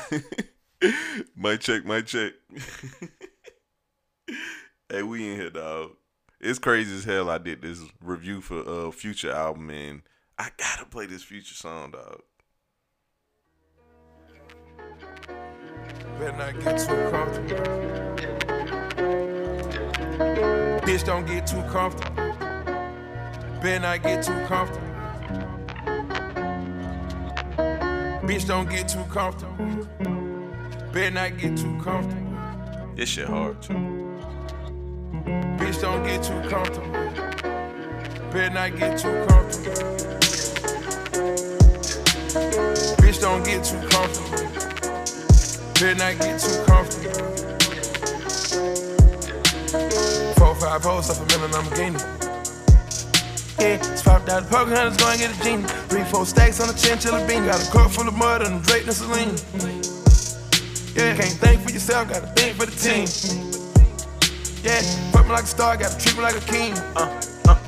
might check, my check. hey, we in here, dog. It's crazy as hell. I did this review for uh Future album, and I gotta play this Future song, dog. Better not get too comfortable. Bitch, don't get too comfortable. Better not get too comfortable. Bitch, don't get too comfortable. Better not get too comfortable. This shit hard too. Bitch, don't get too comfortable. Better not get too comfortable. Bitch, don't get too comfortable. Better not get too comfortable. Four, five hoes off a million, I'm gaining. Yeah, it's five dollar poker hunters, go and get a genie. Three, four stacks on a chinchilla bean. Got a cup full of mud and a Drake and Celine. Yeah, can't think for yourself, gotta think for the team. Yeah, fuck me like a star, gotta treat me like a king. Uh, uh, uh.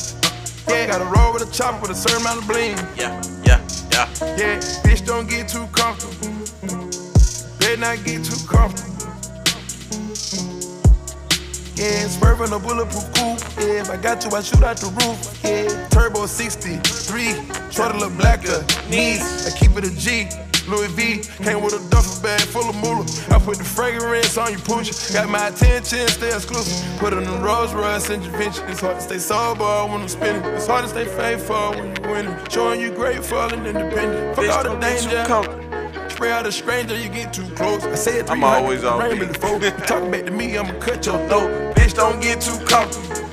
Yeah, gotta roll with a chopper with a certain amount of bling. Yeah, yeah, yeah. Yeah, bitch, don't get too comfortable. Better not get too comfortable. Yeah, swerving a bulletproof coupe. Yeah, if I got you, I shoot out the roof. Yeah, turbo 63, try to look blacker. Knees, I keep it a G. Louis V came with a duffel bag full of moolah. I put the fragrance on your pooch. Got my attention, stay exclusive. Put on the Rolls Royce intervention. It's hard to stay sober when I'm spinning. It's hard to stay faithful when you're winning. Showing you grateful and independent. Fuck all the danger. Spray out a stranger, you get too close. I say it I'm always on beat. Talking back to me, I'ma cut your throat. Bitch, don't get too comfortable.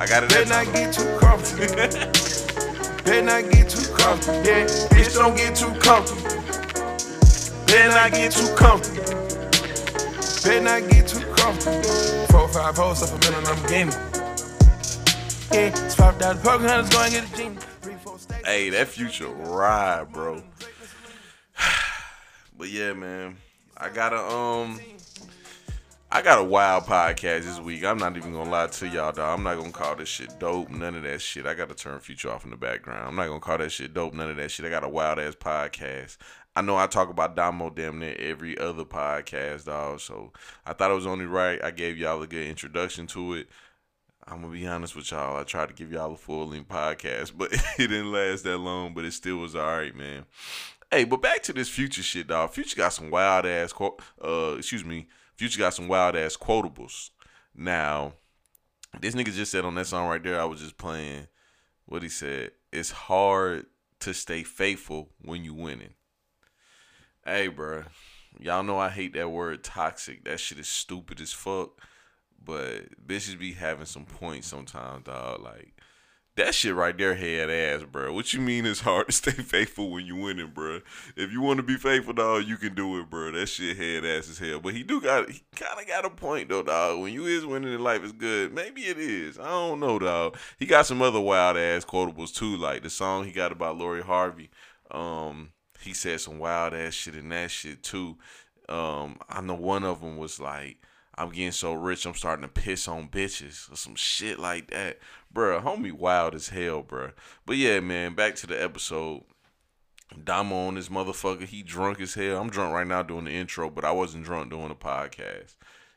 I got it. Better not get too comfortable. Better not get too comfortable. Yeah, bitch, don't get too comfortable. Better not get too comfortable. Better not get too comfortable. Four, five hoes up a million, I'm gaming. Yeah, it's five dollar poker hunters, go and get a genie. Three, four stacks. Hey, that future ride, bro. But yeah, man, I got a um, I got a wild podcast this week. I'm not even gonna lie to y'all, dog. I'm not gonna call this shit dope. None of that shit. I got to turn future off in the background. I'm not gonna call that shit dope. None of that shit. I got a wild ass podcast. I know I talk about Damo damn near every other podcast, dog. So I thought it was only right. I gave y'all a good introduction to it. I'm gonna be honest with y'all. I tried to give y'all a full length podcast, but it didn't last that long. But it still was alright, man. Hey, but back to this future shit, dog. Future got some wild ass quote. Uh, excuse me. Future got some wild ass quotables. Now, this nigga just said on that song right there. I was just playing. What he said. It's hard to stay faithful when you winning. Hey, bro. Y'all know I hate that word toxic. That shit is stupid as fuck. But bitches be having some points sometimes, dog. Like that shit right there, head ass, bro. What you mean it's hard to stay faithful when you winning, bro? If you want to be faithful, dog, you can do it, bro. That shit head ass as hell. But he do got, he kind of got a point though, dog. When you is winning in life is good. Maybe it is. I don't know, dog. He got some other wild ass quotables too, like the song he got about Lori Harvey. Um, he said some wild ass shit in that shit too. Um, I know one of them was like, I'm getting so rich, I'm starting to piss on bitches or some shit like that. Bruh, homie wild as hell, bruh. But yeah, man, back to the episode. Damo on this motherfucker, he drunk as hell. I'm drunk right now doing the intro, but I wasn't drunk doing the podcast.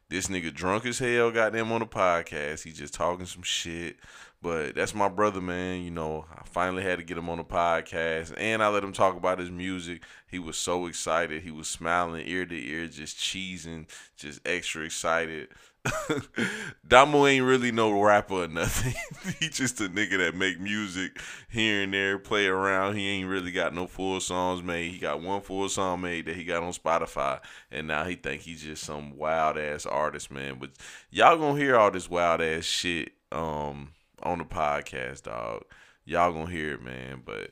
This nigga drunk as hell got them on the podcast. He just talking some shit. But that's my brother, man. You know, I finally had to get him on the podcast. And I let him talk about his music. He was so excited. He was smiling ear to ear, just cheesing, just extra excited. Damo ain't really no rapper or nothing. he just a nigga that make music here and there, play around. He ain't really got no full songs made. He got one full song made that he got on Spotify, and now he think he's just some wild ass artist, man. But y'all gonna hear all this wild ass shit um on the podcast, dog. Y'all gonna hear it, man. But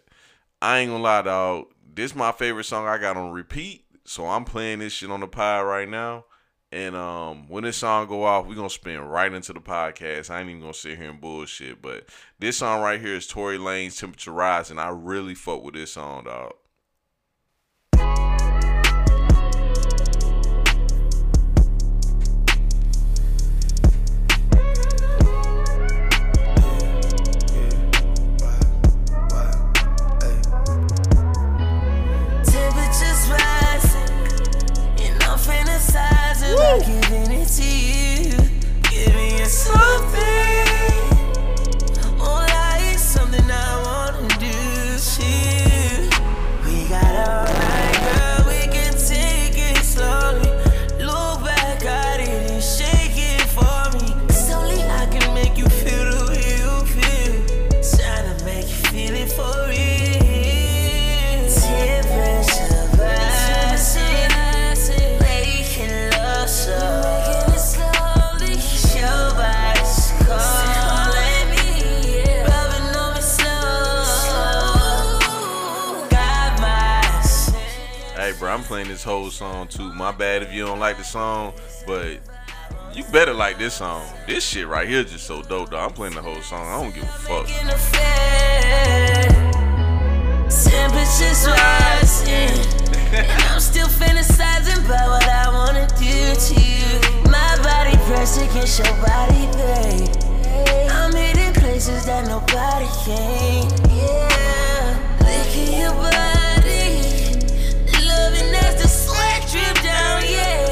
I ain't gonna lie, dog. This my favorite song I got on repeat, so I'm playing this shit on the pod right now. And um, when this song go off, we gonna spin right into the podcast. I ain't even gonna sit here and bullshit. But this song right here is Tory Lanez "Temperature Rise," and I really fuck with this song, dog. This whole song too. My bad if you don't like the song, but you better like this song. This shit right here just so dope, though. I'm playing the whole song. I don't give a fuck. Temperatures rising, and I'm still fantasizing about what I wanna do to you. My body against your body, babe. I'm hitting places that nobody can. Yeah, at your drip down. Yeah,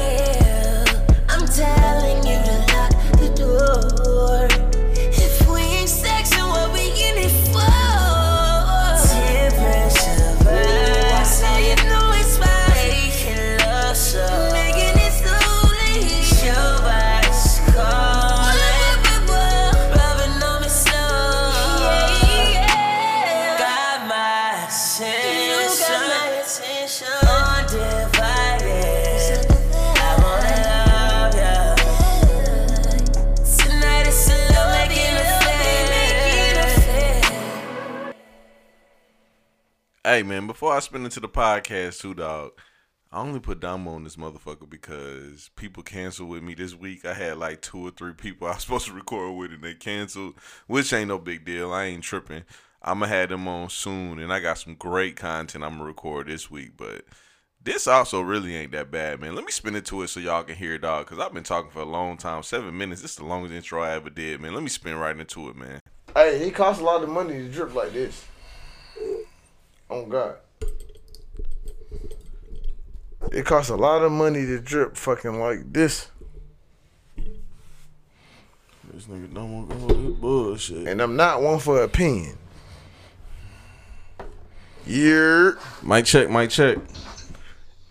Hey man, before I spin into the podcast too, dog. I only put Damo on this motherfucker because people canceled with me this week. I had like two or three people I was supposed to record with and they canceled, which ain't no big deal. I ain't tripping. I'ma have them on soon, and I got some great content I'm gonna record this week. But this also really ain't that bad, man. Let me spin into it so y'all can hear it, dog. Cause I've been talking for a long time, seven minutes. This is the longest intro I ever did, man. Let me spin right into it, man. Hey, it costs a lot of money to drip like this. Oh God. It costs a lot of money to drip fucking like this. This nigga don't want to go this bullshit. And I'm not one for a opinion. Yeah. Mic check, mic check.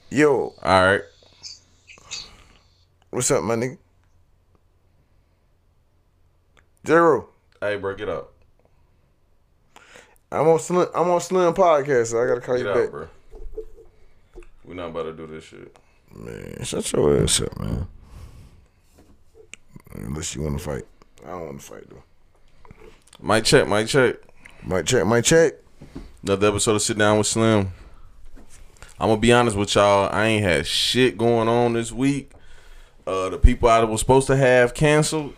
Yo, All right. what's up, my nigga? Zero. Hey, bro, get up. I'm on Slim I'm on Slim Podcast, so I gotta call Get you out, back. bro. We're not about to do this shit. Man, shut your ass up, man. Unless you wanna fight. I don't wanna fight though. Mic check, mic check. Might check, might check. Another episode of Sit Down with Slim. I'm gonna be honest with y'all. I ain't had shit going on this week. Uh, the people I was supposed to have canceled,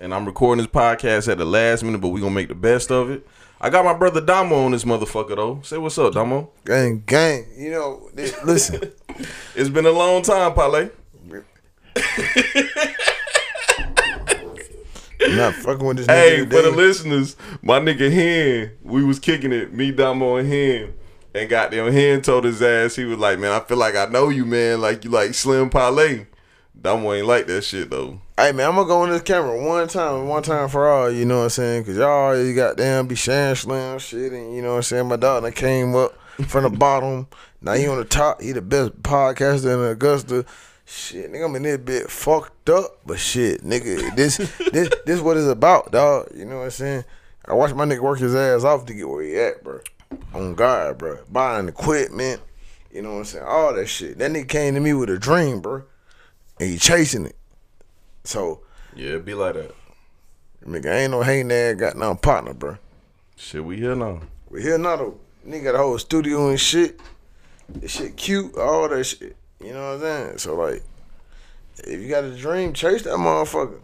and I'm recording this podcast at the last minute, but we gonna make the best of it. I got my brother Damo on this motherfucker though. Say what's up, Damo. Gang, gang. You know, listen. It's been a long time, Pale. I'm not fucking with this Hey, for the listeners, my nigga Hen, we was kicking it, me, Damo, and Hen. And goddamn Hen told his ass, he was like, man, I feel like I know you, man. Like you like Slim Parlay. Damo ain't like that shit though. Hey man, I'm gonna go on this camera one time, one time for all. You know what I'm saying? Cause y'all always goddamn be sharing slim shit, and you know what I'm saying. My that came up from the bottom. Now he on the top. He the best podcaster in Augusta. Shit, nigga, I'm in this bit fucked up, but shit, nigga, this this this what it's about, dog. You know what I'm saying? I watch my nigga work his ass off to get where he at, bro. On God, bro. Buying equipment, you know what I'm saying? All that shit. That nigga came to me with a dream, bro, and he chasing it. So, Yeah, it be like that. nigga, ain't no hating ass got no partner, bro. Shit, we here now. We here now though. Nigga got a whole studio and shit. This shit cute, all that shit. You know what I'm saying? So like, if you got a dream, chase that motherfucker.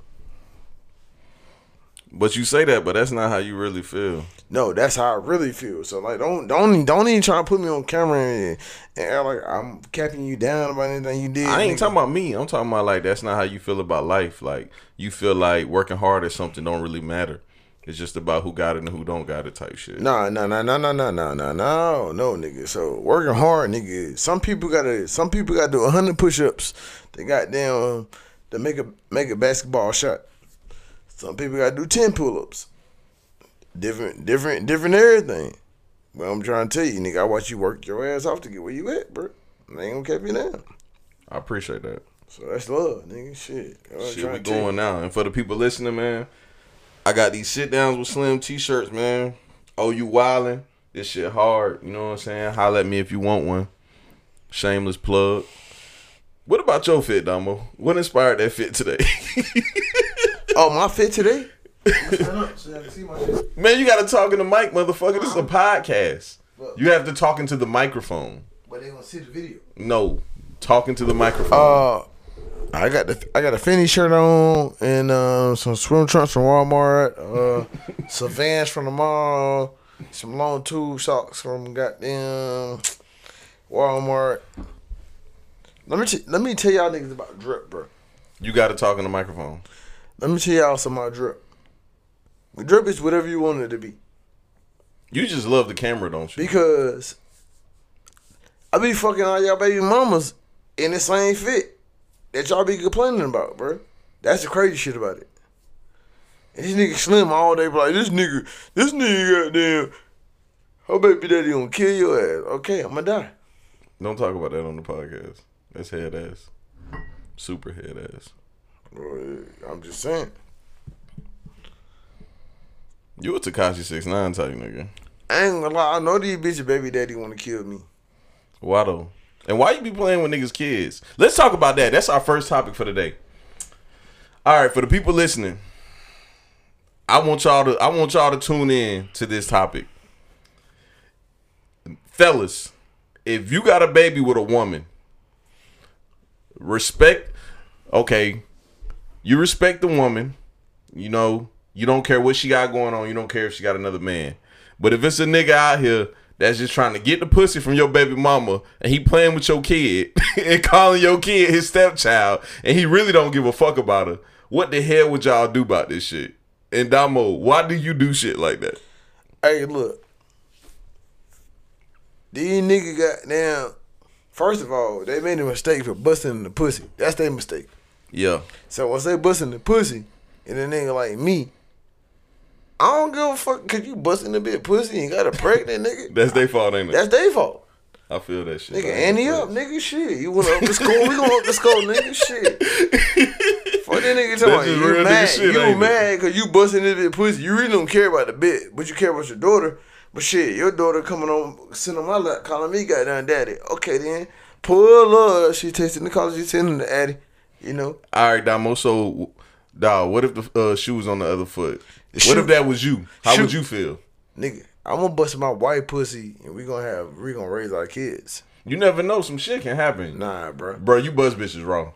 But you say that, but that's not how you really feel. No, that's how I really feel. So like, don't don't don't even try to put me on camera and, and like I'm capping you down about anything you did. I ain't nigga. talking about me. I'm talking about like that's not how you feel about life. Like you feel like working hard at something don't really matter. It's just about who got it and who don't got it type shit. Nah, nah, nah, nah, nah, nah, nah, nah, no, no, nigga. So working hard, nigga. Some people gotta, some people gotta do hundred push-ups. They got down to make a make a basketball shot. Some people gotta do ten pull-ups. Different, different, different everything. But I'm trying to tell you, nigga, I watch you work your ass off to get where you at, bro. I ain't gonna keep you down. I appreciate that. So that's love, nigga. Shit. I'm Shit, we going now. And for the people listening, man, I got these sit downs with Slim t-shirts, man. Oh, you wildin'? This shit hard. You know what I'm saying? Holla at me if you want one. Shameless plug. What about your fit, Damo? What inspired that fit today? Oh, my fit today. Stand up so I can see my shit. man, you gotta talk in the mic, motherfucker. This is a podcast. You have to talk into the microphone. But they gonna see the video. No. talking to the microphone. Uh, I got the I got a Fendi shirt on and um, some swim trunks from Walmart. Uh, some Vans from the mall. Some long tube socks from goddamn Walmart. Let me t- let me tell y'all niggas about drip, bro. you got to talk in the microphone. Let me tell y'all some of my drip. Drip is whatever you want it to be You just love the camera, don't you? because I be fucking all y'all baby mamas in the same fit that y'all be complaining about, bro. That's the crazy shit about it. And this nigga slim all day, be like this nigga, this nigga goddamn, her baby daddy gonna kill your ass. Okay, I'm gonna die. Don't talk about that on the podcast. That's head ass. Super head ass. I'm just saying. You a Tekashi six nine type nigga. I ain't gonna lie, I know these bitches baby daddy wanna kill me. Why though? And why you be playing with niggas' kids? Let's talk about that. That's our first topic for the day. All right, for the people listening, I want y'all to I want y'all to tune in to this topic. Fellas, if you got a baby with a woman, respect okay, you respect the woman, you know, you don't care what she got going on, you don't care if she got another man. But if it's a nigga out here that's just trying to get the pussy from your baby mama and he playing with your kid and calling your kid his stepchild and he really don't give a fuck about her, what the hell would y'all do about this shit? And Damo, why do you do shit like that? Hey, look. These niggas got down. First of all, they made a mistake for busting the pussy. That's their mistake. Yeah. So once they busting the pussy, and a nigga like me, I don't give a fuck cause you busting a bit pussy and got a pregnant nigga. That's their fault, ain't it? That's their fault. I feel that shit. Nigga, ante up, nigga, shit. You wanna up the score? We gonna up the score, nigga, shit. Fuck that nigga talking about you mad. shit, you mad cause you busting this bit pussy. You really don't care about the bit, but you care about your daughter. But shit, your daughter coming on, on my lap, calling me goddamn daddy. Okay then, pull up. She tasting the college, you sending the addy. You know, All right, Damo. So, dog, what if the uh, shoe was on the other foot? what if that was you? How would you feel? nigga, I'm gonna bust my white pussy, and we gonna have we gonna raise our kids. You never know. Some shit can happen. Nah, bro. Bro, you bust bitches raw.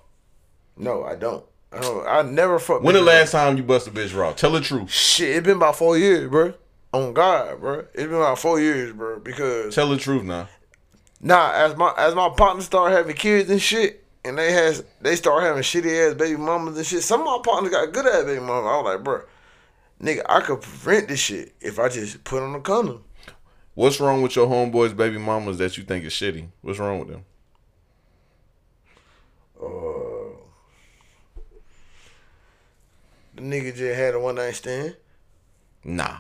No, I don't. I don't. I never fuck. When the last time you bust a bitch raw? Tell the truth. Shit, it been about four years, bro. On God, bro. It's been about four years, bro. Because Tell the truth now. nah, as my as my partners start having kids and shit, and they has they start having shitty ass baby mamas and shit. Some of my partners got good ass baby mamas. I was like, bro, nigga, I could prevent this shit if I just put on a condom. What's wrong with your homeboys' baby mamas that you think is shitty? What's wrong with them? Uh, The nigga just had a one night stand. Nah.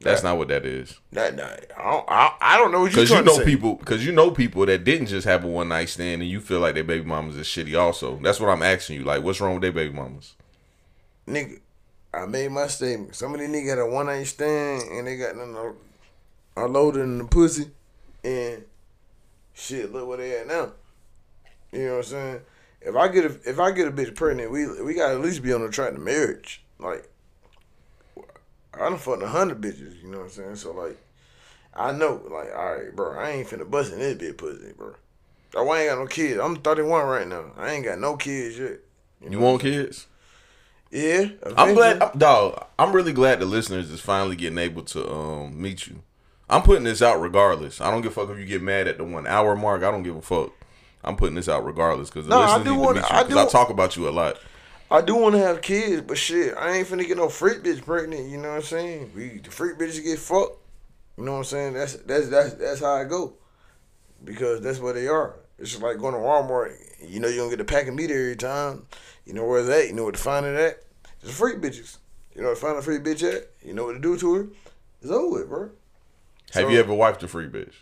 That's not what that is. That I don't, I, I don't know what you Because you know people. Because you know people that didn't just have a one night stand, and you feel like their baby mamas is shitty. Also, that's what I'm asking you. Like, what's wrong with their baby mamas? nigga, I made my statement. Some of these niggas had a one night stand and they got nothing unloaded in the pussy and shit, look where they at now. You know what I'm saying? If I get a if I get a bitch pregnant, we we gotta at least be on the track to marriage. Like I done fucked a hundred bitches, you know what I'm saying? So like I know, like, all right, bro, I ain't finna bust in this bitch pussy, bro. I ain't got no kids. I'm 31 right now. I ain't got no kids yet. You want kids? Yeah. I'm glad. I'm, dog. I'm really glad the listeners is finally getting able to um meet you. I'm putting this out regardless. I don't give a fuck if you get mad at the one hour mark. I don't give a fuck. I'm putting this out regardless because the No, I do need wanna- meet you I 'cause do- I talk about you a lot. I do want to have kids, but shit, I ain't finna get no freak bitch pregnant. You know what I'm saying? We the freak bitches get fucked. You know what I'm saying? That's that's that's that's how I go, because that's what they are. It's just like going to Walmart. You know you don't get a pack of meat every time. You know where it's at. You know where to find it at. It's freak bitches. You know where to find a freak bitch at. You know what to do to her. It's over with, bro. Have So- you ever wiped a free bitch?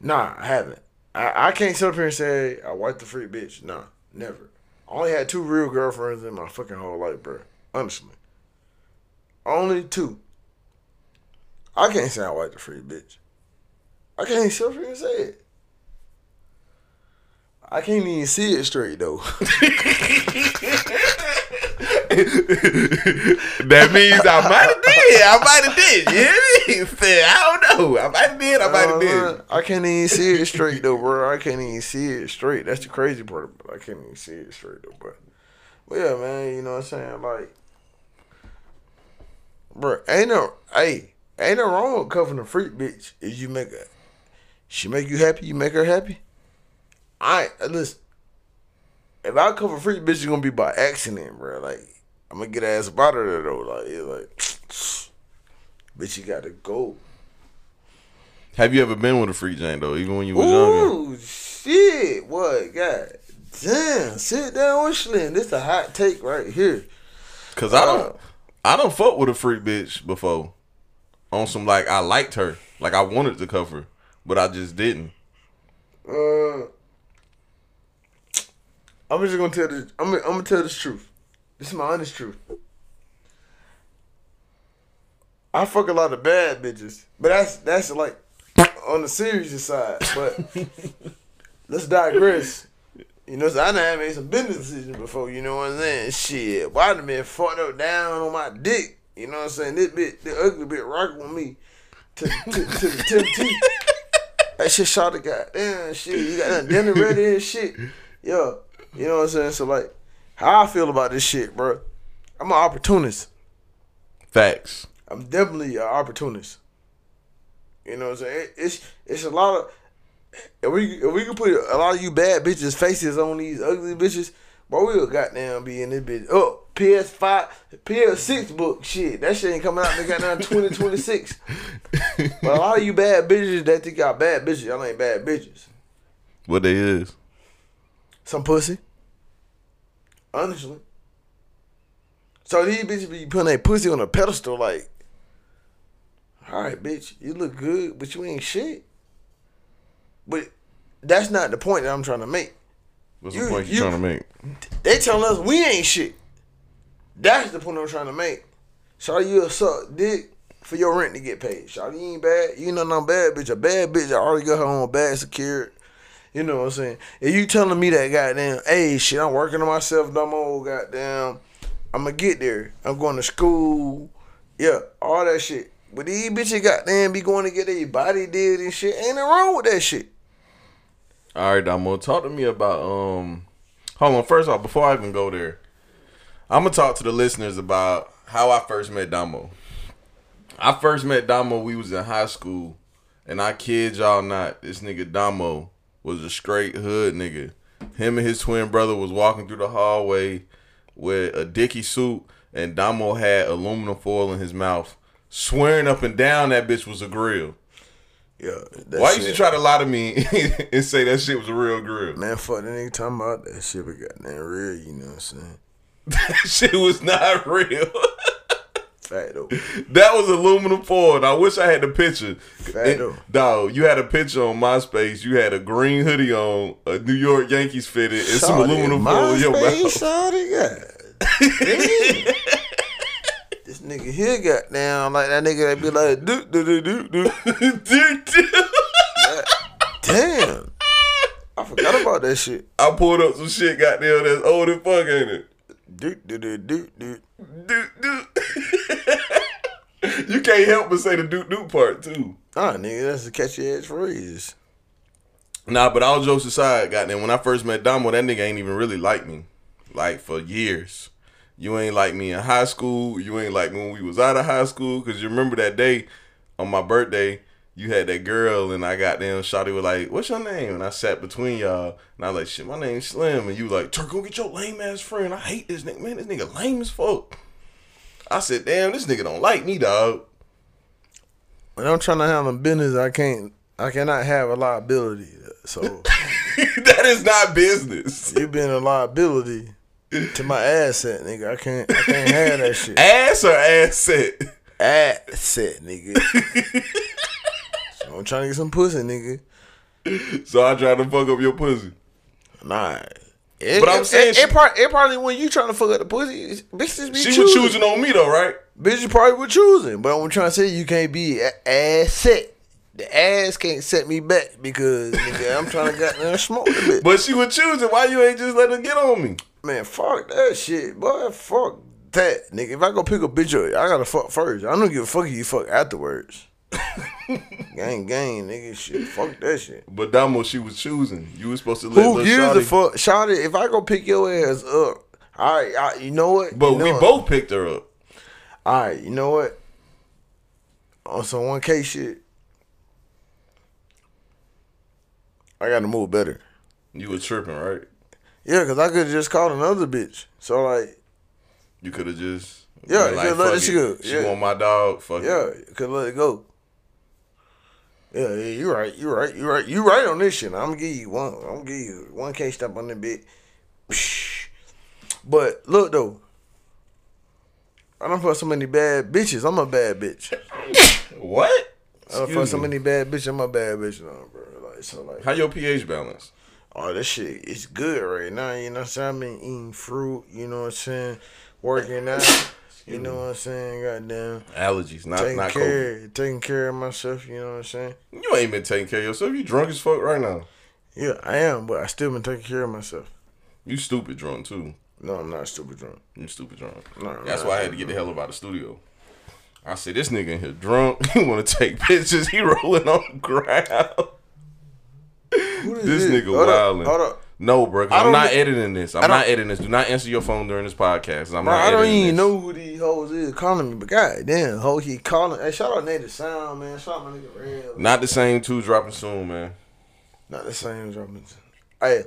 Nah, I haven't. I, I can't sit up here and say I wiped the freak bitch. Nah, never. I only had two real girlfriends in my fucking whole life, bro. Honestly. Only two. I can't say I wiped the freak bitch. I can't up here say it. I can't even see it straight though. that means I might have did. I might have did. You I don't know. I might have did. I might have did. Uh, I can't even see it straight though, bro. I can't even see it straight. That's the crazy part. I can't even see it straight though, bro. But yeah, man, you know what I'm saying? Like, bro, ain't no, hey, ain't no wrong with covering a freak bitch if you make her, she make you happy, you make her happy. I listen. If I cover a freak bitch, it's gonna be by accident, bro. Like, I'm gonna get ass about her though. Like, it's like, bitch, you gotta go. Have you ever been with a freak Jane though? Even when you was younger. Ooh, shit. What? God damn. Sit down with Slim. This a hot take right here. Cause I don't, I don't fuck with a freak bitch before. On some like I liked her, like I wanted to cover, but I just didn't. Uh, I'm just gonna tell the. I'm, I'm gonna tell this truth. This is my honest truth. I fuck a lot of bad bitches, but that's that's like on the serious side. But let's digress. You know, so I done made some business decisions before. You know what I'm saying? Shit, why done been fucked up down on my dick? You know what I'm saying? This bit, the ugly bit rocking with me to to, to the tip teeth. That shit shot the goddamn shit. You got that dinner ready and shit. Yo, you know what I'm saying? So like, how I feel about this shit, bro? I'm an opportunist. Facts. I'm definitely an opportunist. You know what I'm saying? It's it's a lot of if we if we could put a lot of you bad bitches faces on these ugly bitches, bro, we'll goddamn be in this bitch. Oh, PS5, PS6 book shit. That shit ain't coming out until goddamn 2026. but a lot of you bad bitches that think y'all bad bitches, y'all ain't bad bitches. What they is? Some pussy. Honestly. So these bitches be putting their pussy on a pedestal like, all right, bitch, you look good, but you ain't shit. But that's not the point that I'm trying to make. What's You- the point you, you- trying to make? They telling us we ain't shit. That's the point I'm trying to make. Shawty, you a suck dick for your rent to get paid. Shawty, you ain't bad. You know I'm bad bitch. A bad bitch that already got her own bad secured. You know what I'm saying? If you telling me that goddamn, hey shit, I'm working on myself, dumb old goddamn, I'm gonna get there. I'm going to school. Yeah, all that shit. But these bitches goddamn be going to get their body did and shit. Ain't nothing wrong with that shit. All right, Damo, talk to me about um. Hold on, first off, before I even go there, I'm gonna talk to the listeners about how I first met Damo. I first met Damo. We was in high school, and I kid y'all not, this nigga Damo was a straight hood nigga. Him and his twin brother was walking through the hallway with a dicky suit, and Damo had aluminum foil in his mouth, swearing up and down that bitch was a grill. Yeah. Why you shit- should try to lie to me and say that shit was a real grill? Man, fuck that nigga talking about that shit, but goddamn real, you know what I'm saying? That shit was not real. That was aluminum foil. and I wish I had the picture. And, dog, you had a picture on MySpace. You had a green hoodie on, a New York Yankees fitted, and some aluminum foil in your MySpace, mouth. Shawty, God. this nigga here got down like that nigga that be like, do do do do do. Damn. I forgot about that shit. I pulled up some shit, Got goddamn, that's old as fuck, ain't it? Do do do do do. Dude, dude. you can't help but say the doot doot part too. Ah, nigga, that's a catchy ass phrase. Nah, but all jokes aside, goddamn, when I first met Damo, that nigga ain't even really like me. Like for years. You ain't like me in high school. You ain't like me when we was out of high school. Cause you remember that day on my birthday, you had that girl and I got them Shotty was like, What's your name? And I sat between y'all and I was like, shit, my name's Slim. And you like, Turk, go get your lame ass friend. I hate this nigga, man. This nigga lame as fuck. I said, damn, this nigga don't like me, dog. When I'm trying to handle business, I can't. I cannot have a liability. So that is not business. you been a liability to my asset, nigga. I can't. I can't have that shit. Ass or asset? asset, nigga. so I'm trying to get some pussy, nigga. So I tried to fuck up your pussy. Nah. It, But I'm saying it, she- it, probably, it probably when you trying to fuck up the pussy, bitches be She choosing. was choosing on me though, right? Bitches probably were choosing, but I'm trying to say you can't be ass set. The ass can't set me back because nigga, I'm trying to goddamn smoke the bitch. But she was choosing. Why you ain't just let her get on me? Man, fuck that shit, boy. Fuck that, nigga. If I go pick a bitch up, I gotta fuck first. I don't give a fuck if you fuck afterwards. gang, gang, nigga. Shit, fuck that shit. But Damo, she was choosing. You was supposed to let Who gives a fuck, Shawty? If I go pick your ass up, all right, I, you know what? But You know we what? both picked her up. All right, you know what? On some one K shit, I gotta move better. You were tripping, right? Yeah, cause I could have just called another bitch. So like, You could have just Yeah, could've let it. go. She Yeah. want my dog. Fuck yeah, could let it go. Yeah, yeah, you right, You're right, You're right, You're right on this shit. I'm gonna give you one. I'm gonna give you one K step on that bit. But look though, I don't fuck so many bad bitches. I'm a bad bitch. What? I don't fuck so many bad bitches. I'm a bad bitch now, bro. Like so, like. How your pH balance? Oh, this shit is good right now. You know what I'm saying? I've been eating fruit. You know what I'm saying? Working out. You know what I'm saying? Goddamn. Allergies, not Taking not COVID. care, taking care of myself. You know what I'm saying? You ain't been taking care of yourself. You drunk as fuck right now. Yeah, I am, but I still been taking care of myself. You stupid drunk too. No, I'm not stupid drunk. You stupid drunk. No, That's why I had to get the hell up out of the studio. I said, this nigga in here drunk. He want to take pictures. He rolling on the ground. Who is This nigga Hold up. Hold up. No, bro. I I'm not editing this. I'm don't- editing this. Do not answer your phone during this podcast. I'm Bro, not I don't even this. know who these hoes is calling me, but goddamn, ho, he calling. Hey, shout out Native Sound, man. Shout out my nigga Real. Not the same two dropping soon, man. Not the same dropping. Hey,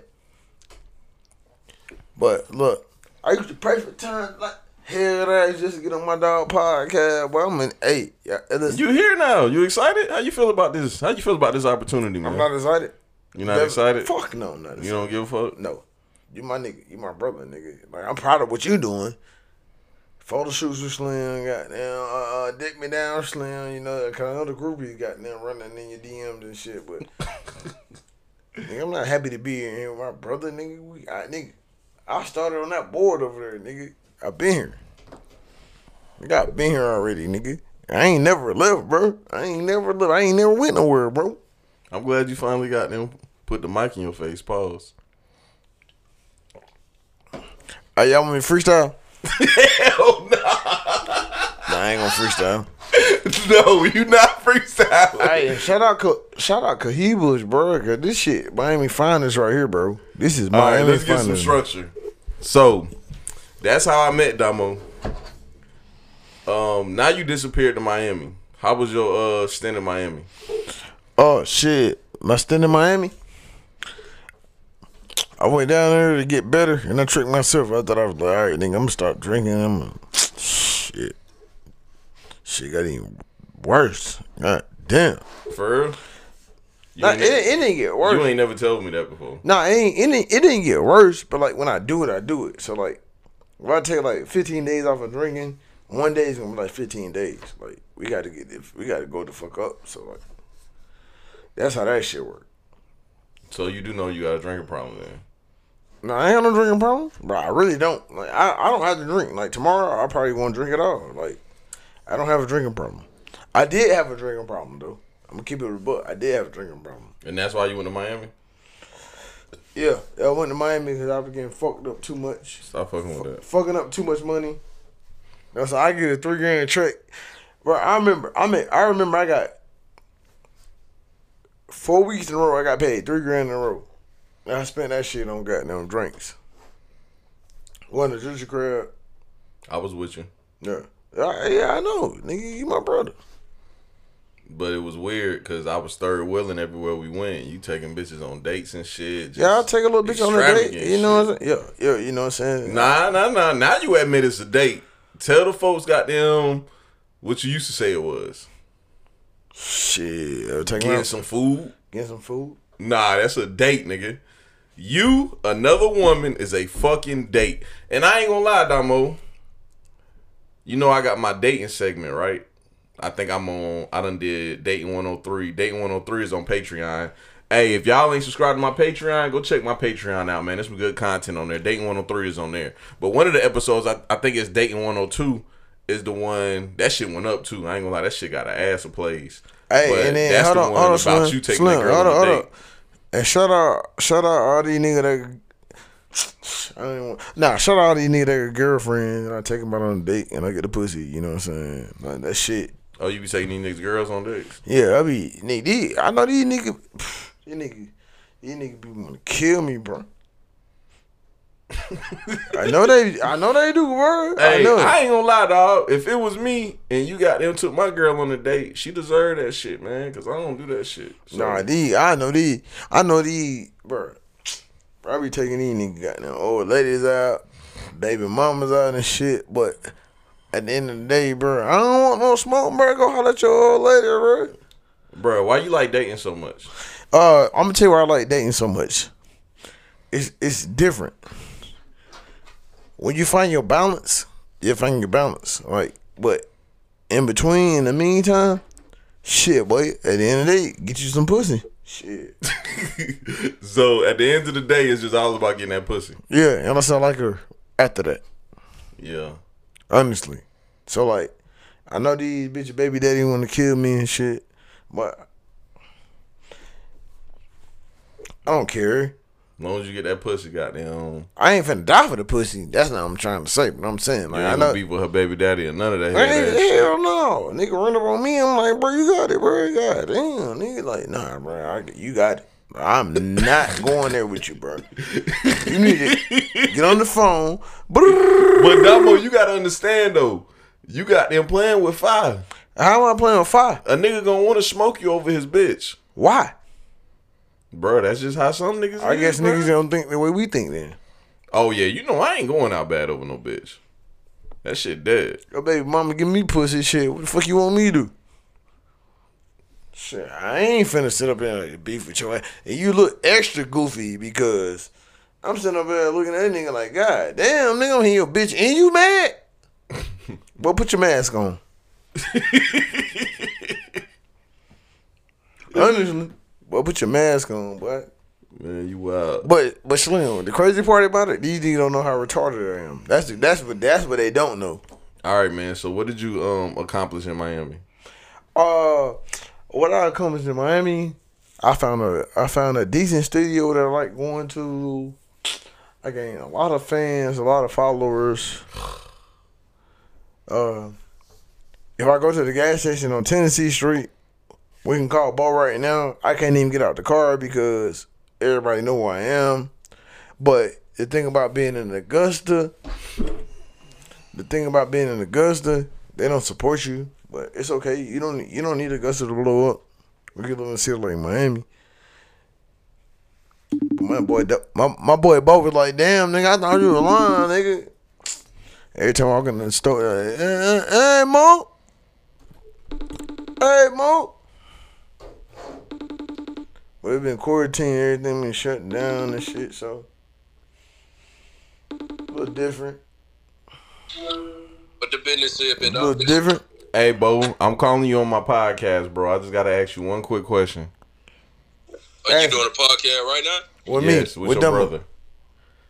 but look, I used to pray for time like hell that just to get on my dog podcast. But I'm in eight. Yeah, You here now? You excited? How you feel about this? How you feel about this opportunity, man? I'm not excited. You not Never- excited? Fuck no, I'm not excited. You don't give a fuck. No, you my nigga. You my brother, nigga. Like I'm proud of what you doing. Photo shoots with Slim, goddamn, uh, uh, dick me down, Slim. You know, cause I know the groupies goddamn running in your DMs and shit. But nigga, I'm not happy to be here with my brother, nigga. We, I, nigga, I started on that board over there, nigga. I been here. Nigga, I been here already, nigga. I ain't never left, bro. I ain't never left. I ain't never went nowhere, bro. I'm glad you finally got them. Put the mic in your face. Pause. Hey, y'all want me freestyle? Hell no. Nah, I ain't gonna freestyle. No, you not freestyling. Hey, shout out, Ka- shout out Kahibas, bro. Cause this shit, Miami Finest right here, bro. This is All right, Miami let's get some structure. So, that's how I met Damo. Um, now you disappeared to Miami. How was your uh stint in Miami? Oh shit, my stint in Miami. I went down there to get better, and I tricked myself. I thought I was like, all right, nigga, I'm gonna start drinking. I'm gonna, shit, shit got even worse. God damn. For real? You, Nah, it, it didn't get worse. you ain't never told me that before. No, it ain't, it ain't. It didn't get worse, but like when I do it, I do it. So like, if I take like 15 days off of drinking, one day is gonna be like 15 days. Like we got to get this. We got to go the fuck up. So like, that's how that shit work. So you do know you got a drinking problem then. No, I ain't got no drinking problem, bro. I really don't. Like I, I don't have to drink. Like tomorrow, I probably won't drink at all. Like I don't have a drinking problem. I did have a drinking problem though. I'm gonna keep it a book. I did have a drinking problem. And that's why you went to Miami? Yeah, I went to Miami because I was getting fucked up too much. Stop fucking with that. fucking up too much money. That's why I get a three grand check. Bro, I remember I mean I remember I got four weeks in a row I got paid three grand in a row. And I spent that shit on goddamn drinks. One at Ginger Crab. I was with you. Yeah. Yeah, yeah, I know. Nigga, you my brother. But it was weird because I was third wheeling everywhere we went. You taking bitches on dates and shit. Yeah, I'll take a little bitch on a date. You know what I'm saying? Yeah, yeah, you know what I'm saying? Nah, nah, nah. Now you admit it's a date. Tell the folks, goddamn, what you used to say it was. Shit. Take Getting some food. get some food. Nah, that's a date, nigga. You, another woman, is a fucking date. And I ain't gonna lie, Damo. You know I got my dating segment, right? I think I'm on I done did Dating 103. Dating 103 is on Patreon. Hey, if y'all ain't subscribed to my Patreon, go check my Patreon out, man. There's some good content on there. Dating 103 is on there. But one of the episodes, I, I think it's Dating 102, is the one that shit went up too. I ain't gonna lie, that shit got an ass of plays. Hey, But and then that's hold the on, one hold on, about Slim, you taking Slim, that girl hold on hold on. And shout out, shout out all these niggas that I don't want. Nah, shout out to these niggas that got girlfriend and I take them out on a date and I get the pussy. You know what I'm saying? Like that shit. Oh, you be taking these niggas girls on dates? Yeah, I be nigga. These, I know these niggas. These niggas. These niggas be want to kill me, bro. I know they. I know they do, bro. I know. I, ain't gonna lie, dog. If it was me and you got them took my girl on a date, she deserved that shit, man. Cause I don't do that shit. So, Nah, these. I know these. I know these, bro. I be taking these niggas goddamn old ladies out, baby mamas out and shit. But at the end of the day, bro, I don't want no smoke, bro. Go holler at your old lady, bro. bro, why you like dating so much? Uh, I'm gonna tell you why I like dating so much. It's it's different. When you find your balance, you find your balance. right? but in between, in the meantime, shit, boy. At the end of the day, get you some pussy. Shit. So at the end of the day, it's just all about getting that pussy. Yeah, and I sound like her after that. Yeah. Honestly. So like, I know these bitch baby daddy want to kill me and shit, but I don't care. As long as you get that pussy, goddamn. I ain't finna die for the pussy. That's not what I'm trying to say. But I'm saying, You like, I know. beef with her baby daddy or none of that. Ass hell no. Nigga run up on me. I'm like, bro, you got it, bro. God damn. Nigga, like, nah, bro. I, you got it. I'm not going there with you, bro. You need to get on the phone. But Damo, you gotta understand though. You got them playing with fire. How am I playing with fire? A nigga gonna want to smoke you over his bitch, Why? Bro. That's just how some niggas. I is, guess bro. niggas don't think the way we think then. Oh yeah, you know I ain't going out bad over no bitch. That shit dead. Your baby mama give me pussy shit. What the fuck you want me to do? Shit, I ain't finna sit up there and beef with your ass. And you look extra goofy because I'm sitting up there looking at that nigga like, God damn, nigga, I'm here your bitch and you mad? well, put your mask on. Honestly. Well, put your mask on, boy. Man, you wild. But but Slim, the crazy part about it, these niggas don't know how retarded I am. That's that's what that's what they don't know. All right, man. So what did you um accomplish in Miami? Uh, what I accomplished in Miami, I found a I found a decent studio that I like going to. I gained a lot of fans, a lot of followers. Uh, if I go to the gas station on Tennessee Street, we can call Bo right now. I can't even get out the car because everybody know who I am. But the thing about being in Augusta, the thing about being in Augusta, they don't support you, but it's okay. You don't you don't need Augusta to blow up. We can live in a city like Miami. But my boy, my my boy Bo was like, "Damn, nigga, I thought you were lying, nigga." Every time I walk in the store, like, hey, hey Mo, hey Mo. But it been quarantine, everything been shut down and shit, so a little different, But the business is a been little up. different. Hey, Bo, I'm calling you on my podcast, bro. I just gotta ask you one quick question. Are you doing a podcast right now? With yes, me, with, with your brother.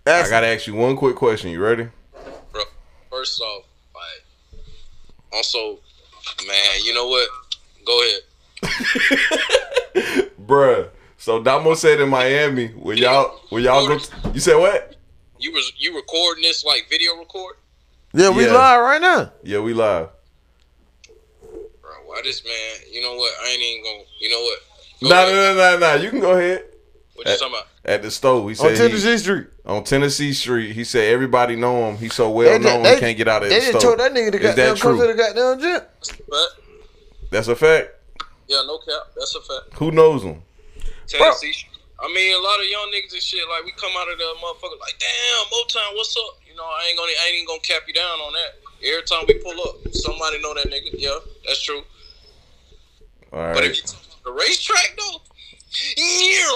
Ask I gotta ask you one quick question. You ready? Bro, first off, like, also, man, you know what? Go ahead. Bruh. So Damo said in Miami, will y'all will y'all go t- you said what? You was you recording this like video record? Yeah, we Yeah. live right now. Yeah, we live. Bro, why this man, you know what? I ain't even gonna, you know what? Go Nah, ahead. nah, nah, nah, nah. You can go ahead. What you talking about? At the stove, he On said he- Tennessee Street. on Tennessee Street. He said everybody know him. He's so well They- known they- he can't get out of They the just stove. told that nigga to Is goddamn that come to the goddamn gym. But That's a fact. yeah, no cap. That's a fact. Who knows him? Tennessee. I mean, a lot of young niggas and shit. Like we come out of the motherfucker like, damn, Motown, what's up? You know, I ain't gonna, I ain't even gonna cap you down on that. Every time we pull up, somebody know that nigga. Yeah, that's true. All right. But if you the racetrack though, yeah.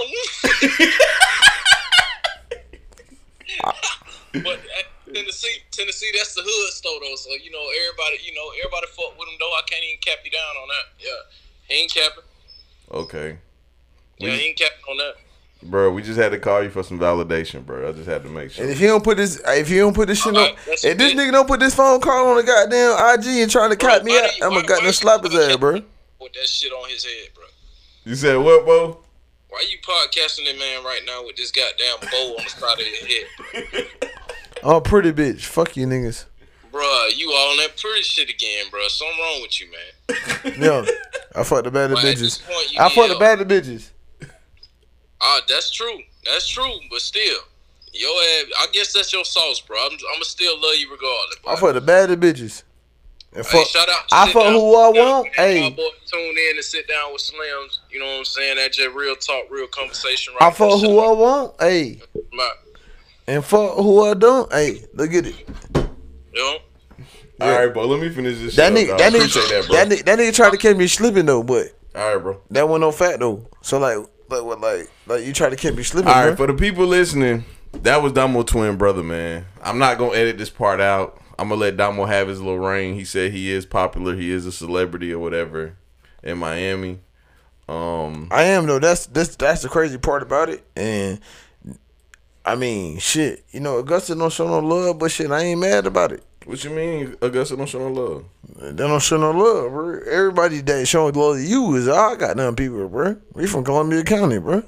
but Tennessee, Tennessee, that's the hood store though. So you know, everybody, you know, everybody fuck with him though. I can't even cap you down on that. Yeah, he ain't capping. Okay. Yeah, he ain't capping on that. Bro, we just had to call you for some validation, bro. I just had to make sure. And if he don't put this, if he don't put this shit Alright, on, if this it. nigga don't put this phone call on the goddamn IG and trying to Bro, cut me why out, I'm gonna goddamn why- slap his ass, bro. Put that shit on his head, bro. You said what, bro? Why you podcasting that man right now with this goddamn bow on the side of your head? Oh, pretty bitch. Fuck you niggas. Bruh, you all on that pretty shit again, bruh. Something wrong with you, man. Yo, I fuck the bad But bitches. point, I need fuck the help. bad bitches. Ah, that's true. That's true. But still, yo, I guess that's your sauce, bro. I'm, I'ma still love you regardless. I boy. fuck the bad bitches. And Hey, fuck, shout out. I sit fuck who I want. Hey, boy, tune in and sit down with Slims. You know what I'm saying? That just real talk, real conversation. Right I fuck who I want. Hey, and fuck who I don't. Hey, look at it. You know? All right, bro. Let me finish this. That nigga, that nigga, that, that nigga, that nigga tried to catch me slipping though, but All right, bro. that wasn't no fact though. So like, what, like, like you try to keep me slipping. All right, bruh. for the people listening, that was Damo twin brother, man. I'm not gonna edit this part out. I'm gonna let Damo have his little reign. He said he is popular. He is a celebrity or whatever in Miami. Um, I am though. That's that's that's the crazy part about it. And I mean, shit. You know, Augusta don't show no love, but shit, I ain't mad about it. What you mean, Augusta don't show no love? They don't show no love, bro. Everybody that showing love to you is all got nothing people, bro. We from Columbia County, bro.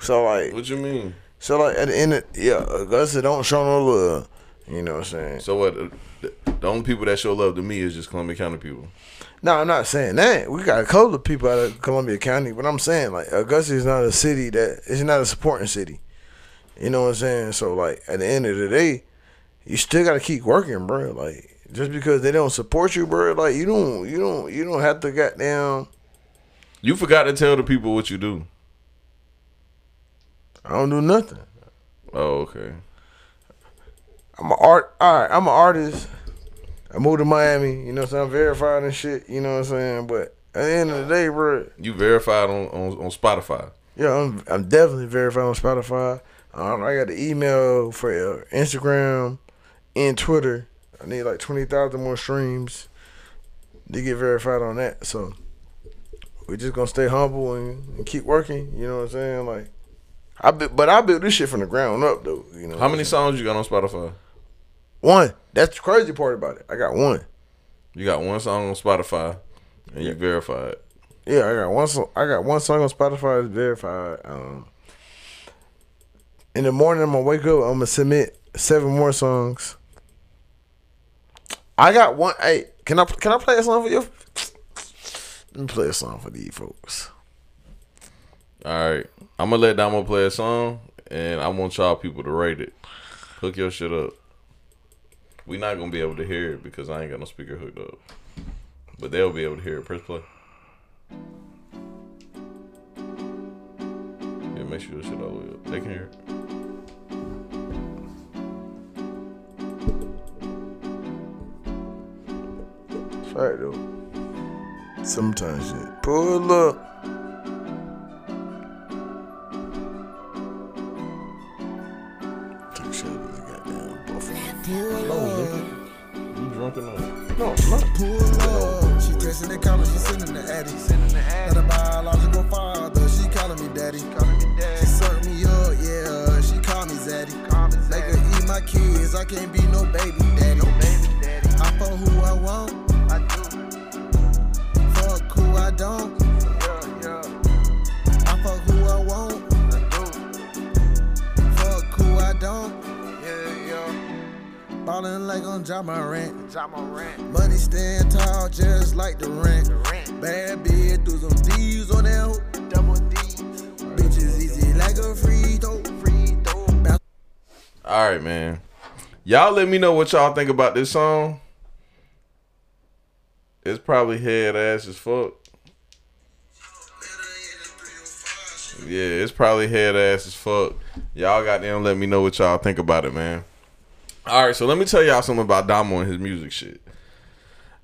So like, What you mean? so like at the end, of, yeah, Augusta don't show no love. You know what I'm saying? So what? uh, The, the only people that show love to me is just Columbia County people. No, I'm not saying that. We got a couple of people out of Columbia County, but I'm saying like Augusta is not a city that it's not a supporting city. You know what I'm saying? So like at the end of the day, you still gotta keep working, bro. Like just because they don't support you, bro, like you don't you don't you don't have to goddamn You forgot to tell the people what you do. I don't do nothing. Oh, okay. I'm an art all right, I'm an artist. I moved to Miami, you know what I'm saying? I'm verified and shit, you know what I'm saying? But at the end of the day, bro, You verified on on, on Spotify. Yeah, I'm, I'm definitely verified on Spotify. Um, I got the email for uh, Instagram and Twitter. I need like twenty thousand more streams to get verified on that. So we're just gonna stay humble and, and keep working. You know what I'm saying? Like, I built, but I built this shit from the ground up though. You know How many songs you got on Spotify? One. That's the crazy part about it. I got one. You got one song on Spotify, and you verified. Yeah, I got one song. I got one song on Spotify that's verified. Um, in the morning, I'm gonna wake up. I'm gonna submit seven more songs. I got one. Hey, can I can I play a song for you? Let me play a song for these folks. All right, I'm gonna let Damo play a song, and I want y'all people to rate it. Hook your shit up. We not gonna be able to hear it because I ain't got no speaker hooked up, but they'll be able to hear it. Press play. Yeah, make sure the shit all the way up. They can hear it. Right though. Sometimes shit. Pull up. Take a shot of this goddamn buffalo. You drunk enough? No, it's not. Pull up. She dressed in the collar, she sitting in the attic. Not a biological father, she calling me daddy. She served me up, yeah, she call me zaddy. Make her eat my kids, I can't be no baby daddy. I fuck who I want, I do. I don't, I fuck who I want, I do. Fuck who I don't, yeah, yeah. Ballin' like on Ja Morant. Money stand tall just like the rent. Bad bitch threw some D's on that hoop. Double D's. Bitches easy like a free throw. Free throw. All right, man. Y'all let me know what y'all think about this song. It's probably head ass as fuck. Yeah, it's probably head ass as fuck. Y'all got them. Let me know what y'all think about it, man. All right, so let me tell y'all something about Damo and his music shit.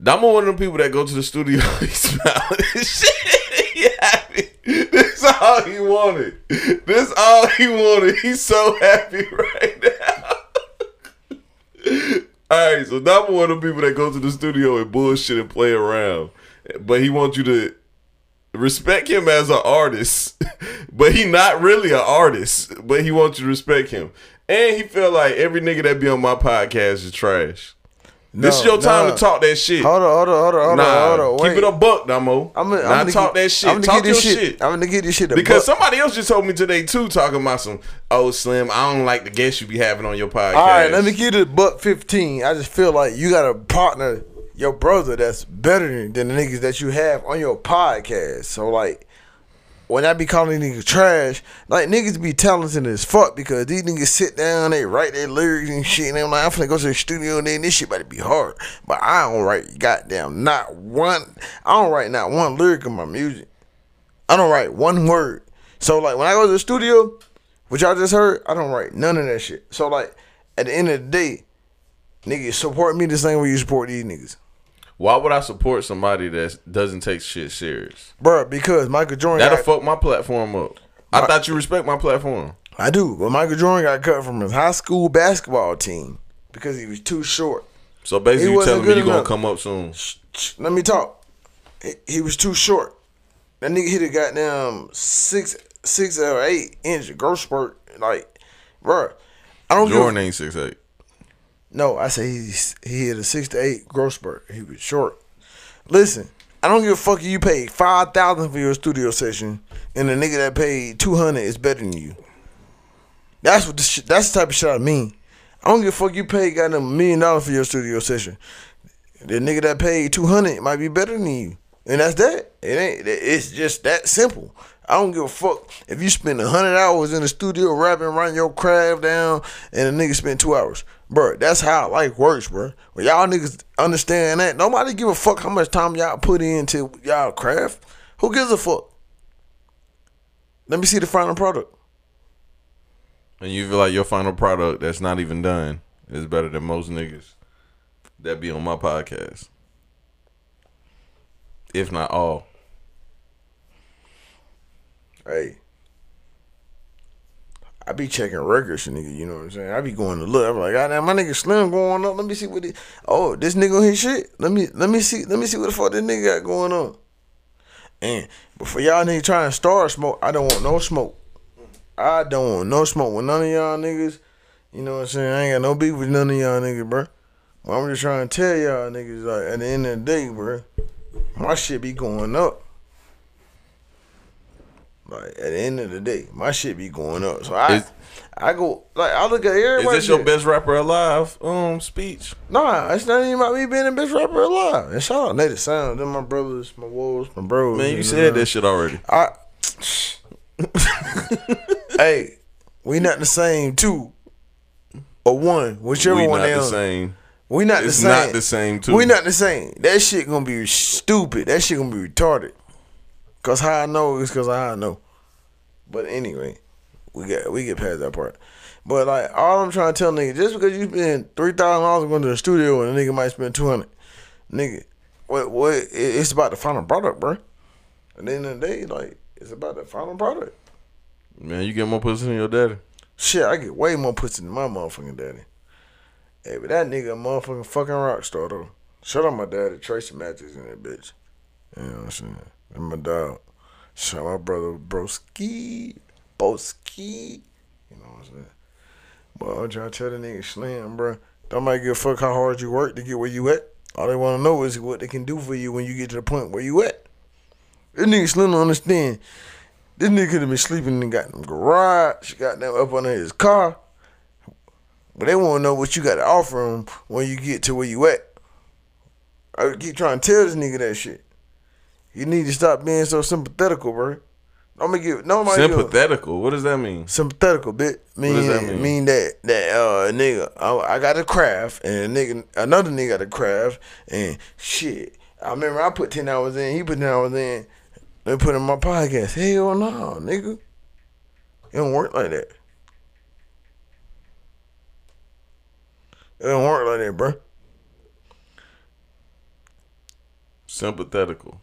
Damo one of them people that go to the studio. he smiling and shit. He happy. This is all he wanted. This all he wanted. He's so happy right now. all right, so Damo one of them people that go to the studio and bullshit and play around, but he wants you to respect him as an artist, but he not really an artist, but he wants you to respect him. And he feel like every nigga that be on my podcast is trash. this is your time nah. to talk that shit. Hold on, hold on, hold on, hold nah, on, hold on. Keep it a buck, Damo. I'm gonna, I'm gonna talk get, that shit. I'm gonna talk get this your shit. shit. I'm gonna get this shit. a Because buck. somebody else just told me today too, talking about some oh Slim, I don't like the guests you be having on your podcast. All right, let me get it buck fifteen. I just feel like you got a partner, your brother, that's better than, the niggas that you have on your podcast. So like, when I be calling niggas trash, like niggas be talented as fuck because these niggas sit down, they write their lyrics and shit, and I'm like, I'm finna go to the studio and then this shit about to be hard. But I don't write goddamn not one. I don't write not one lyric in my music. I don't write one word. So like when I go to the studio, which y'all just heard, I don't write none of that shit. So like at the end of the day, niggas support me the same way you support these niggas. Why would I support somebody that doesn't take shit serious? Bruh, because Michael Jordan That'll got, fuck my platform up. I Right. thought you respect my platform. I do, but Michael Jordan got cut from his high school basketball team because he was too short. So basically, you telling me good you gonna come up soon. Let me talk. He, he was too short. That nigga hit a goddamn six six or eight inch growth spurt. Like, bruh, I don't give Jordan ain't six eight. No, I say he's, he hit a six to eight growth spurt. He was short. Listen, I don't give a fuck if you paid five thousand for your studio session and the nigga that paid two hundred is better than you. That's what the shit, that's the type of shit I mean. I don't give a fuck you paid goddamn a million dollars for your studio session. The nigga that paid two hundred might be better than you, and that's that. It ain't. It's just that simple. I don't give a fuck if you spend hundred hours in the studio rapping, writing your craft down, and a nigga spend two hours, bro. That's how life works, bro. When y'all niggas understand that, nobody give a fuck how much time y'all put into y'all craft. Who gives a fuck? Let me see the final product. And you feel like your final product that's not even done is better than most niggas that be on my podcast. If not all. Hey. I be checking records, nigga. You know what I'm saying? I be going to look. I'm like, goddamn, my nigga Slim going up. Let me see what. He, oh, this nigga on his shit. Let me let me see. Let me see what the fuck this nigga got going on. And before y'all niggas trying to start smoke, I don't want no smoke. I don't want no smoke with none of y'all niggas. You know what I'm saying? I ain't got no beef with none of y'all niggas, bro. Well, I'm just trying to tell y'all niggas, like, at the end of the day, bro, my shit be going up. Like at the end of the day, my shit be going up. So I, Is- I go like I look at everybody. Is this your best rapper alive um speech? Nah, it's not even about me being the best rapper alive. And shout out Native Sound, them my brothers, my wolves, my bros. Man, you said that shit already. I. hey, we not the same too, or one, whichever we one. not the same. We not It's the same. not the same, too. We not the same. That shit gonna be stupid. That shit gonna be retarded. Cause how I know is cause how I know. But anyway, we get we get past that part. But like all I'm trying to tell nigga, just because you spend three thousand dollars going to the studio and a nigga might spend two hundred, nigga, what what it- it's about the final product, bro. At the end of the day, like it's about the final product. Man, you get more pussy than your daddy. Shit, I get way more pussy than my motherfucking daddy. Hey, but that nigga a motherfucking fucking rock star though. Shout out my daddy, Tracy Matthews in that bitch. You know what I'm saying? And my dog. Shout out my brother Broski. Broski. You know what I'm saying? But I'm trying to tell the nigga Slim, bro. Don't make give a fuck how hard you work to get where you at. All they want to know is what they can do for you when you get to the point where you at. This nigga Slim don't understand. This nigga could have been sleeping in the goddamn garage, goddamn up under his car. But they want to know what you got to offer him when you get to where you at. I keep trying to tell this nigga that shit. You need to stop being so sympathetical, bro. I'm gonna give nobody Sympathetical. What does that mean? sympathetical bit mean does that mean? mean? that that uh nigga I, I got a craft and a nigga another nigga got a craft and shit. I remember I put ten hours in, he put ten hours in. They put in my podcast. Hell no, nigga. It don't work like that. It don't work like that, bro. Sympathetical.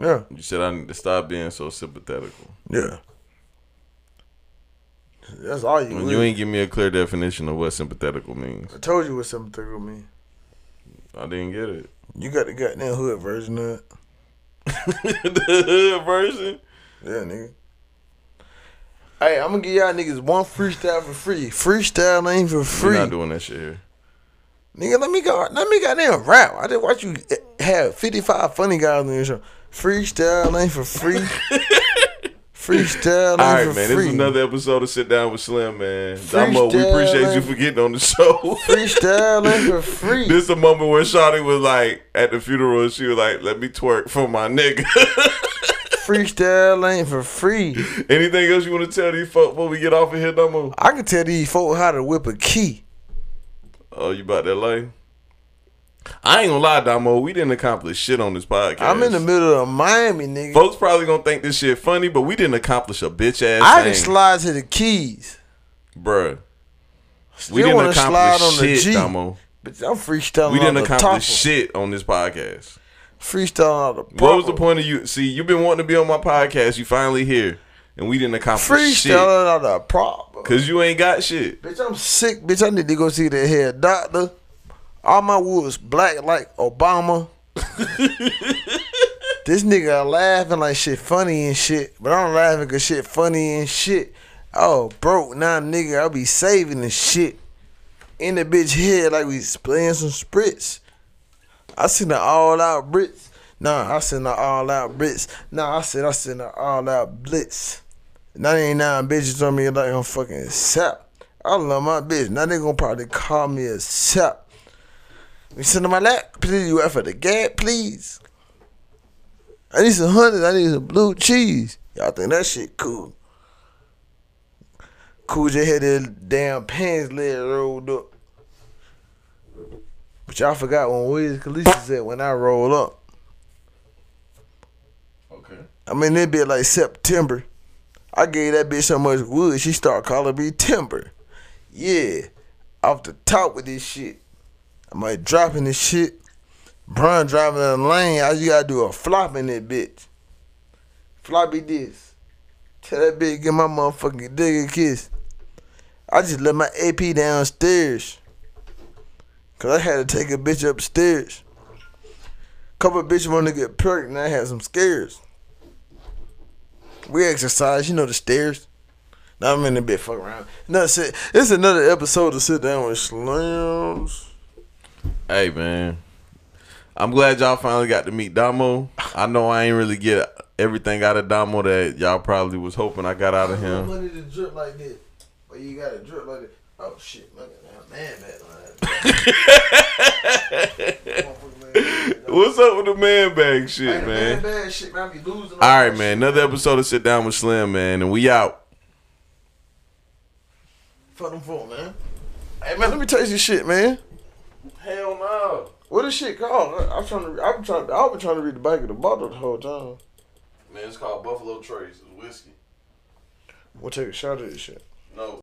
Yeah, You said I need to stop being so sympathetical. yeah. That's all you. When really- you ain't give me a clear definition of what sympathetical means. I told you what sympathetical means. I didn't get it. You got the goddamn hood version of it. the hood version. Yeah, nigga. Hey, I'm gonna give y'all niggas one freestyle for free. Freestyle ain't for We're free. not doing that shit here. Nigga, let me go. Let me goddamn rap. I just watch you have 55 funny guys on your show. Freestyle ain't for free. Freestyle ain't All right, for man. free. This is another episode of Sit Down with Slim, man. Damo, we appreciate you for getting on the show. Freestyle ain't for free. this is a moment where Shawty was like at the funeral. She was like, "Let me twerk for my nigga." Freestyle ain't for free. Anything else you want to tell these folk before we get off of here, Damo? I can tell these folk how to whip a key. Oh, you about that life? I ain't gonna lie, Damo. We didn't accomplish shit on this podcast. I'm in the middle of Miami, nigga. Folks probably gonna think this shit funny, but we didn't accomplish a bitch ass I thing, can slide to the keys. bruh. Still We didn't wanna slide accomplish on the shit, G. Damo. But I'm freestyling. We didn't accomplish shit on this podcast. The What was the point of you? See, you've been wanting to be on my podcast. You finally here, and we didn't accomplish shit Freestyling on the proper. because you ain't got shit. Bitch, I'm sick. Bitch, I need to go see the head doctor. All my wood was black like Obama. this nigga laughing like shit funny and shit, but I'm laughing cause shit funny and shit. Oh, broke now, nigga. I'll be saving the shit in the bitch head like we playing some spritz. I seen the all out Brits. Nah, I seen the all out Brits. Nah, I said I seen the all out Blitz. 99 bitches on me like I'm fucking sap. I love my bitch. Now they gonna probably call me a sap. You sit on my lap, please. You out for the gap, please. I need some honey. I need some blue cheese. Y'all think that shit cool? Cool J had their damn pants leg rolled up. But y'all forgot when Wiz Khalifa said when I roll up. Okay. I mean, it be like September. I gave that bitch so much wood, she start calling me Timber. Yeah, off the top with this shit. I might drop in this shit. Brian driving in the lane, all you gotta do a flop in that bitch. Floppy this. Tell that bitch get my motherfucking dick a kiss. I just let my AP downstairs. Cause I had to take a bitch upstairs. Couple of bitches wanna get pregnant, and I had some scares. We exercise, you know the stairs. Now I'm in the bit fuck around. No. It's another episode to sit down with slams. Hey man, I'm glad y'all finally got to meet Damo. I know I ain't really get everything out of Damo that y'all probably was hoping I got out of him. Money to drip like this, but you gotta drip like this. Oh shit, look at that man, man. What's up with the man bag shit, man? bad shit, man. Be losing. All right, man. Another episode of Sit Down with Slim, man, and we out. Fuck them for, man. Hey man, let me tell you shit, man. Hell no. What is shit called? I'm trying to. I'm trying. I've been trying to read the back of the bottle the whole time. Man, it's called Buffalo Trace. It's whiskey. We'll take a shot of this shit. No.